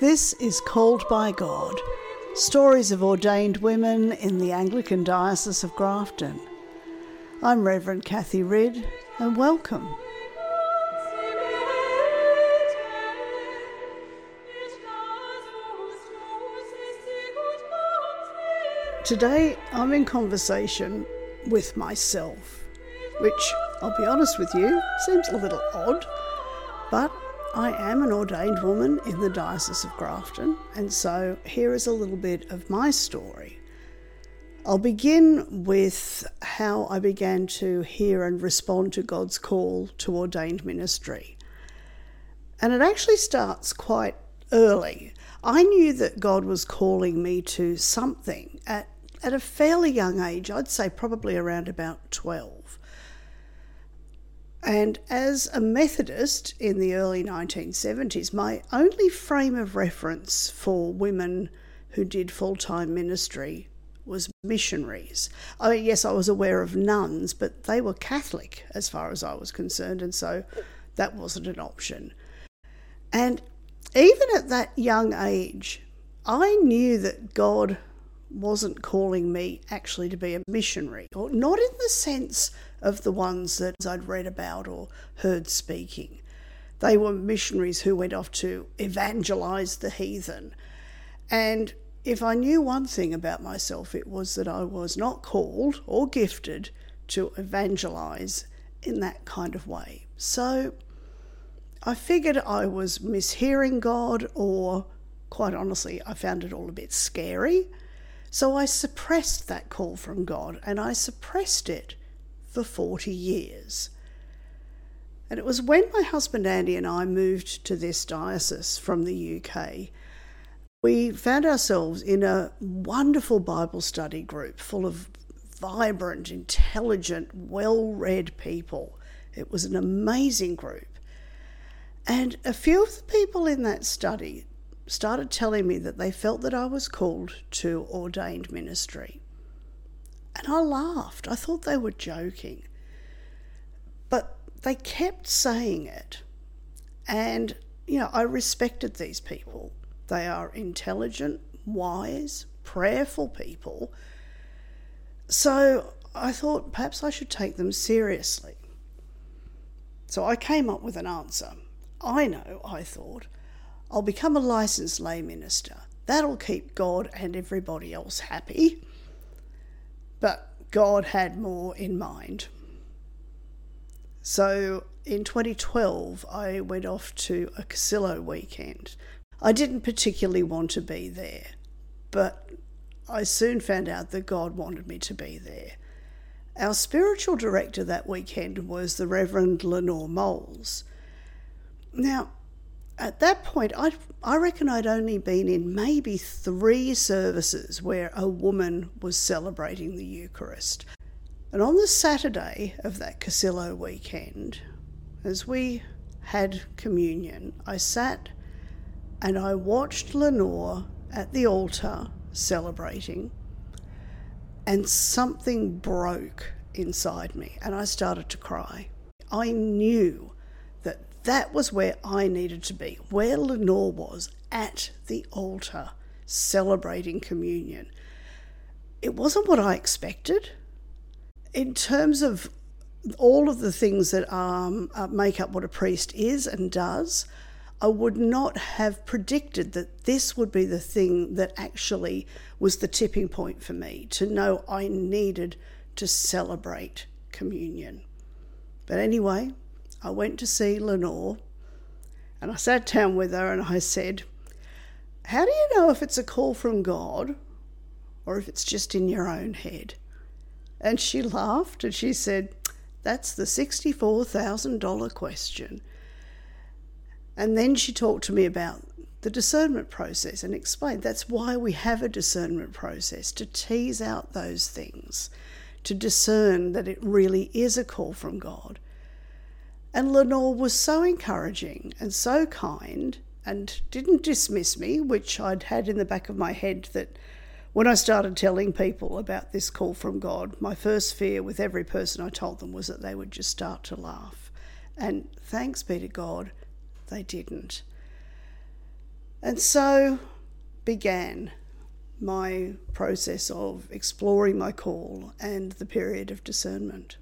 This is Called by God Stories of Ordained Women in the Anglican Diocese of Grafton. I'm Reverend Cathy Ridd, and welcome. Today I'm in conversation with myself, which I'll be honest with you seems a little odd, but I am an ordained woman in the Diocese of Grafton, and so here is a little bit of my story. I'll begin with how I began to hear and respond to God's call to ordained ministry. And it actually starts quite early. I knew that God was calling me to something at, at a fairly young age, I'd say probably around about 12. And as a Methodist in the early 1970s, my only frame of reference for women who did full time ministry was missionaries. I mean, yes, I was aware of nuns, but they were Catholic as far as I was concerned, and so that wasn't an option. And even at that young age, I knew that God wasn't calling me actually to be a missionary, or not in the sense of the ones that I'd read about or heard speaking. They were missionaries who went off to evangelize the heathen. And if I knew one thing about myself, it was that I was not called or gifted to evangelize in that kind of way. So I figured I was mishearing God, or quite honestly, I found it all a bit scary. So I suppressed that call from God and I suppressed it for 40 years. And it was when my husband Andy and I moved to this diocese from the UK, we found ourselves in a wonderful Bible study group full of vibrant, intelligent, well read people. It was an amazing group. And a few of the people in that study started telling me that they felt that I was called to ordained ministry. And I laughed. I thought they were joking. But they kept saying it. And, you know, I respected these people. They are intelligent, wise, prayerful people. So I thought perhaps I should take them seriously. So I came up with an answer. I know, I thought, I'll become a licensed lay minister. That'll keep God and everybody else happy. But God had more in mind. So in 2012, I went off to a Cursillo weekend. I didn't particularly want to be there, but I soon found out that God wanted me to be there. Our spiritual director that weekend was the Reverend Lenore Moles. Now, at that point, I, I reckon I'd only been in maybe three services where a woman was celebrating the Eucharist. And on the Saturday of that Cursillo weekend, as we had communion, I sat and I watched Lenore at the altar celebrating, and something broke inside me, and I started to cry. I knew that was where I needed to be, where Lenore was at the altar celebrating communion. It wasn't what I expected. In terms of all of the things that um, uh, make up what a priest is and does, I would not have predicted that this would be the thing that actually was the tipping point for me to know I needed to celebrate communion. But anyway, I went to see Lenore and I sat down with her and I said, How do you know if it's a call from God or if it's just in your own head? And she laughed and she said, That's the $64,000 question. And then she talked to me about the discernment process and explained that's why we have a discernment process to tease out those things, to discern that it really is a call from God. And Lenore was so encouraging and so kind and didn't dismiss me, which I'd had in the back of my head that when I started telling people about this call from God, my first fear with every person I told them was that they would just start to laugh. And thanks be to God, they didn't. And so began my process of exploring my call and the period of discernment.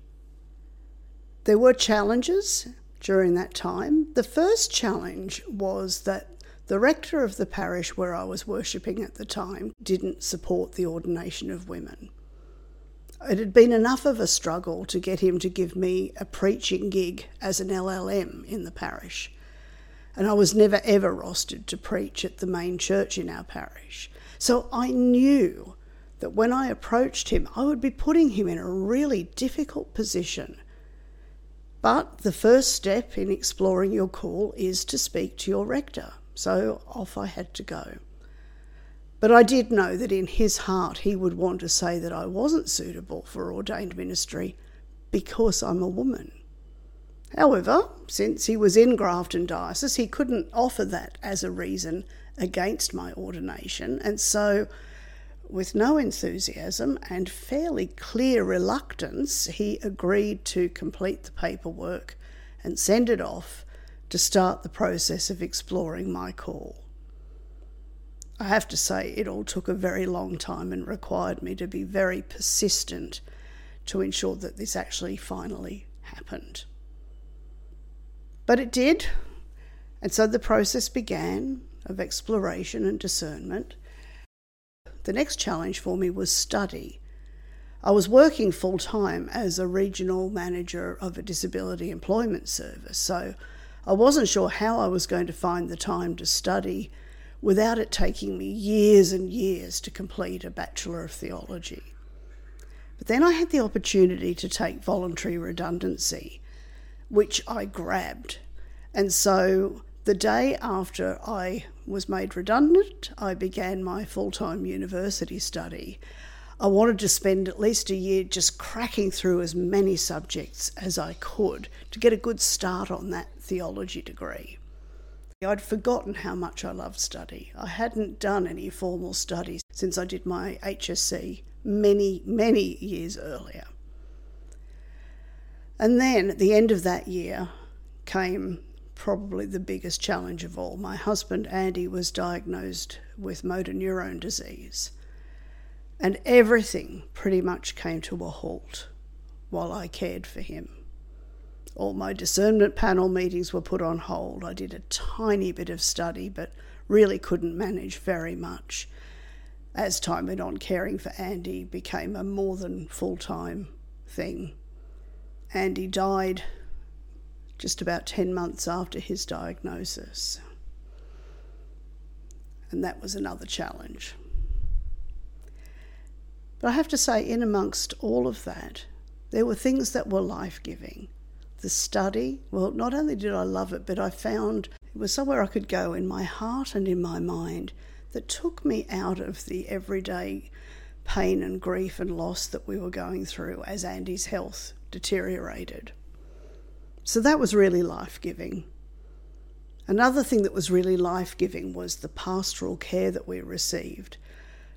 There were challenges during that time. The first challenge was that the rector of the parish where I was worshipping at the time didn't support the ordination of women. It had been enough of a struggle to get him to give me a preaching gig as an LLM in the parish. And I was never ever rostered to preach at the main church in our parish. So I knew that when I approached him, I would be putting him in a really difficult position. But the first step in exploring your call is to speak to your rector. So off I had to go. But I did know that in his heart he would want to say that I wasn't suitable for ordained ministry because I'm a woman. However, since he was in Grafton Diocese, he couldn't offer that as a reason against my ordination, and so, with no enthusiasm and fairly clear reluctance, he agreed to complete the paperwork and send it off to start the process of exploring my call. I have to say, it all took a very long time and required me to be very persistent to ensure that this actually finally happened. But it did, and so the process began of exploration and discernment. The next challenge for me was study. I was working full time as a regional manager of a disability employment service, so I wasn't sure how I was going to find the time to study without it taking me years and years to complete a Bachelor of Theology. But then I had the opportunity to take voluntary redundancy, which I grabbed. And so the day after I was made redundant, I began my full time university study. I wanted to spend at least a year just cracking through as many subjects as I could to get a good start on that theology degree. I'd forgotten how much I loved study. I hadn't done any formal studies since I did my HSC many, many years earlier. And then at the end of that year came probably the biggest challenge of all. My husband, Andy, was diagnosed with motor neurone disease, and everything pretty much came to a halt while I cared for him. All my discernment panel meetings were put on hold. I did a tiny bit of study, but really couldn't manage very much. As time went on, caring for Andy became a more than full time thing. Andy died just about 10 months after his diagnosis. And that was another challenge. But I have to say, in amongst all of that, there were things that were life giving. The study, well, not only did I love it, but I found it was somewhere I could go in my heart and in my mind that took me out of the everyday pain and grief and loss that we were going through as Andy's health deteriorated. So that was really life giving. Another thing that was really life giving was the pastoral care that we received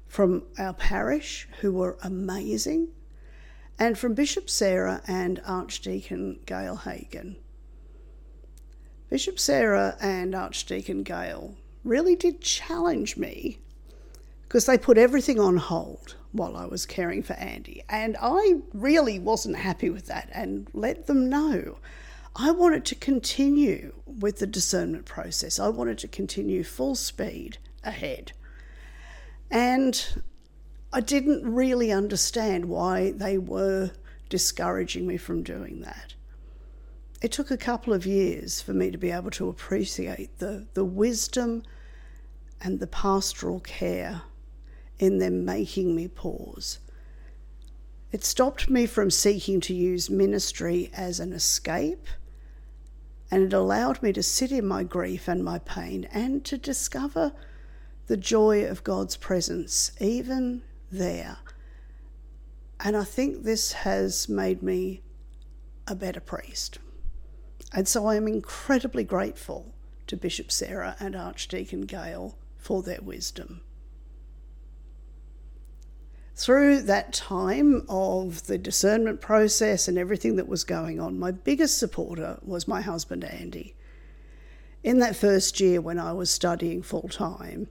from our parish, who were amazing, and from Bishop Sarah and Archdeacon Gail Hagan. Bishop Sarah and Archdeacon Gail really did challenge me because they put everything on hold while I was caring for Andy. And I really wasn't happy with that and let them know I wanted to continue with the discernment process. I wanted to continue full speed ahead. And I didn't really understand why they were discouraging me from doing that. It took a couple of years for me to be able to appreciate the, the wisdom and the pastoral care in them making me pause. It stopped me from seeking to use ministry as an escape and it allowed me to sit in my grief and my pain and to discover the joy of God's presence, even there. And I think this has made me a better priest. And so I am incredibly grateful to Bishop Sarah and Archdeacon Gail for their wisdom through that time of the discernment process and everything that was going on, my biggest supporter was my husband, Andy. in that first year when I was studying full time,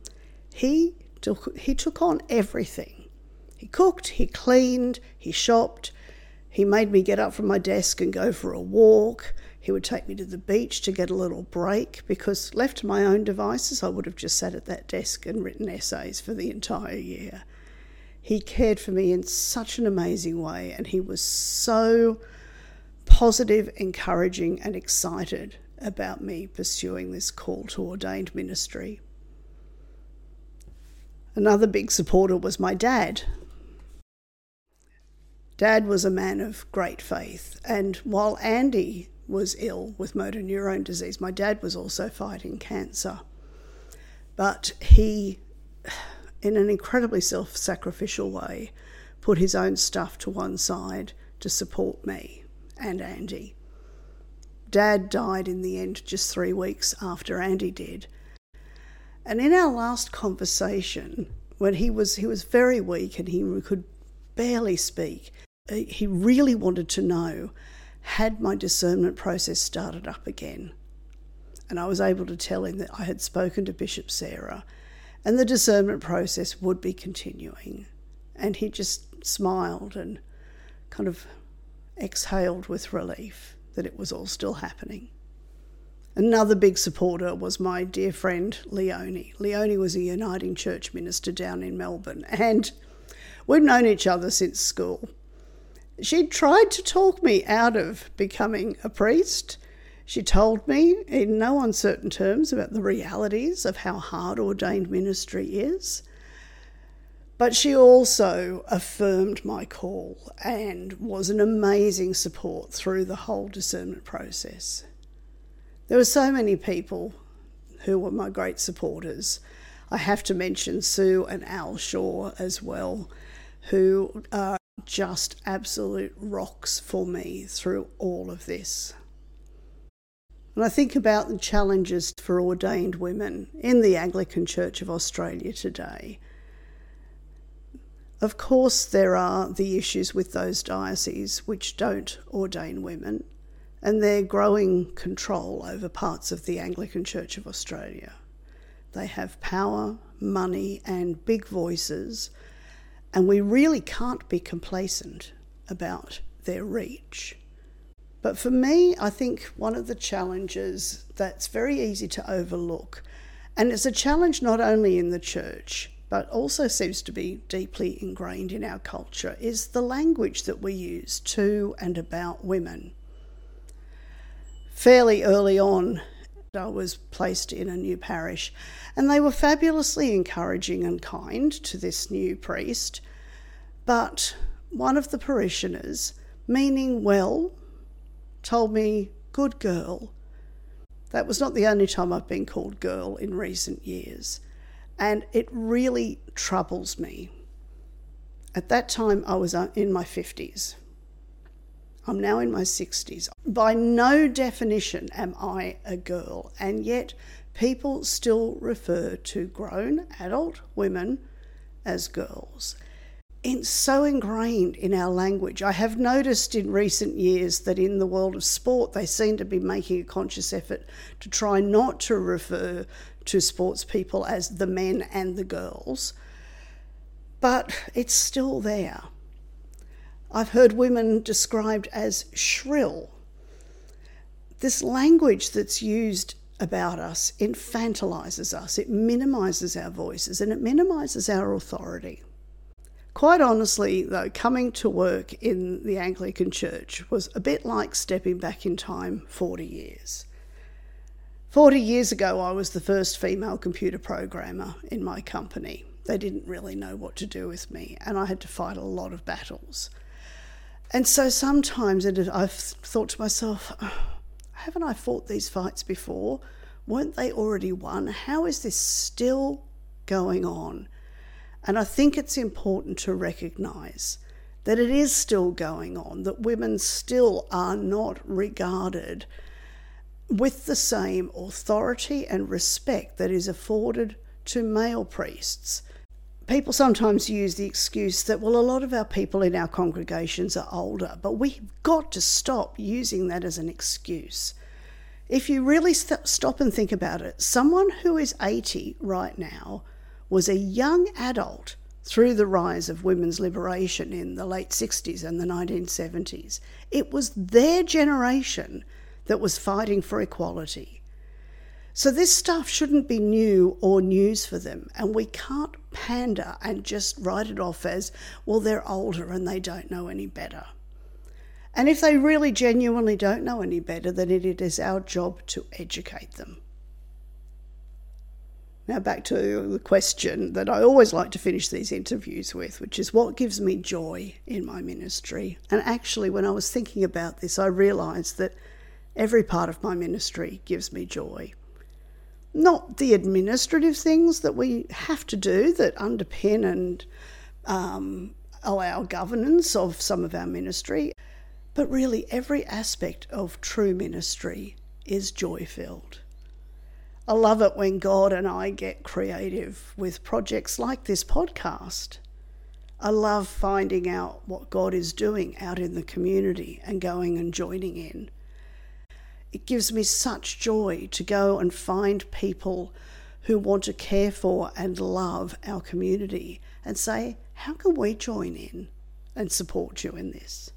he took, he took on everything. He cooked, he cleaned, he shopped, he made me get up from my desk and go for a walk. He would take me to the beach to get a little break because, left to my own devices, I would have just sat at that desk and written essays for the entire year. He cared for me in such an amazing way, and he was so positive, encouraging, and excited about me pursuing this call to ordained ministry. Another big supporter was my dad. Dad was a man of great faith, and while Andy was ill with motor neurone disease, my dad was also fighting cancer. But he, in an incredibly self sacrificial way, put his own stuff to one side to support me and Andy. Dad died in the end just three weeks after Andy did. And in our last conversation, when he was he was very weak and he could barely speak, uh, he really wanted to know had my discernment process started up again. And I was able to tell him that I had spoken to Bishop Sarah and the discernment process would be continuing. And he just smiled and kind of exhaled with relief that it was all still happening. Another big supporter was my dear friend Leonie. Leonie was a Uniting Church minister down in Melbourne, and we've known each other since school. She'd tried to talk me out of becoming a priest. She told me in no uncertain terms about the realities of how hard ordained ministry is. But she also affirmed my call and was an amazing support through the whole discernment process. There were so many people who were my great supporters. I have to mention Sue and Al Shaw as well, who are just absolute rocks for me through all of this. And I think about the challenges for ordained women in the Anglican Church of Australia today of course, there are the issues with those dioceses which don't ordain women and their growing control over parts of the Anglican Church of Australia. They have power, money, and big voices, and we really can't be complacent about their reach. But for me, I think one of the challenges that's very easy to overlook, and it's a challenge not only in the church, but also seems to be deeply ingrained in our culture, is the language that we use to and about women. Fairly early on, I was placed in a new parish, and they were fabulously encouraging and kind to this new priest. But one of the parishioners, meaning well, told me, Good girl. That was not the only time I've been called girl in recent years and it really troubles me. At that time, I was uh, in my 50s. I'm now in my 60s. By no definition am I a girl, and yet people still refer to grown adult women as girls. It's so ingrained in our language. I have noticed in recent years that in the world of sport, they seem to be making a conscious effort to try not to refer to sports people as the men and the girls, but it's still there. I've heard women described as shrill. This language that's used about us infantilizes us, it minimizes our voices, and it minimizes our authority. Quite honestly, though, coming to work in the Anglican Church was a bit like stepping back in time 40 years. 40 years ago, I was the first female computer programmer in my company. They didn't really know what to do with me, and I had to fight a lot of battles. And so sometimes I've thought to myself, oh, haven't I fought these fights before? Weren't they already won? How is this still going on? And I think it's important to recognise that it is still going on, that women still are not regarded with the same authority and respect that is afforded to male priests. People sometimes use the excuse that, well, a lot of our people in our congregations are older, but we've got to stop using that as an excuse. If you really st- stop and think about it, someone who is 80 right now was a young adult through the rise of women's liberation in the late 60s and the 1970s. It was their generation that was fighting for equality. So this stuff shouldn't be new or news for them, and we can't pander and just write it off as, well, they're older and they don't know any better. And if they really genuinely don't know any better, then it is our job to educate them. Now, back to the question that I always like to finish these interviews with, which is what gives me joy in my ministry? And actually, when I was thinking about this, I realised that every part of my ministry gives me joy. Not the administrative things that we have to do that underpin and um, allow governance of some of our ministry, but really every aspect of true ministry is joy filled. I love it when God and I get creative with projects like this podcast. I love finding out what God is doing out in the community and going and joining in. It gives me such joy to go and find people who want to care for and love our community and say, How can we join in and support you in this?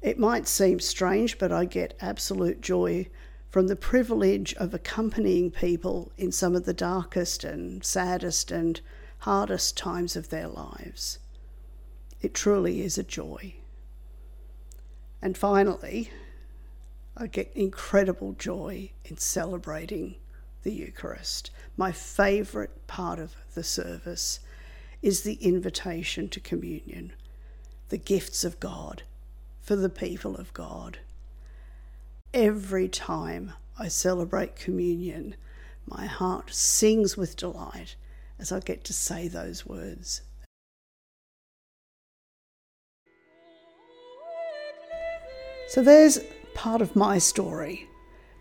It might seem strange, but I get absolute joy from the privilege of accompanying people in some of the darkest and saddest and hardest times of their lives. It truly is a joy. And finally, I get incredible joy in celebrating the Eucharist. My favourite part of the service is the invitation to communion, the gifts of God for the people of God every time I celebrate communion, my heart sings with delight as I get to say those words. So there's part of my story.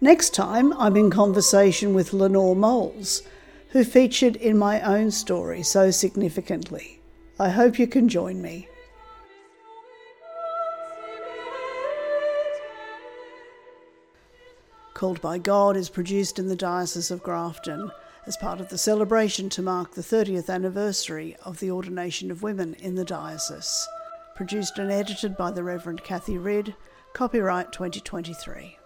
Next time, I'm in conversation with Lenore Moles, who featured in my own story so significantly. I hope you can join me. Called by God is produced in the Diocese of Grafton as part of the celebration to mark the 30th anniversary of the ordination of women in the diocese. Produced and edited by the Reverend Cathy Ridd, copyright 2023.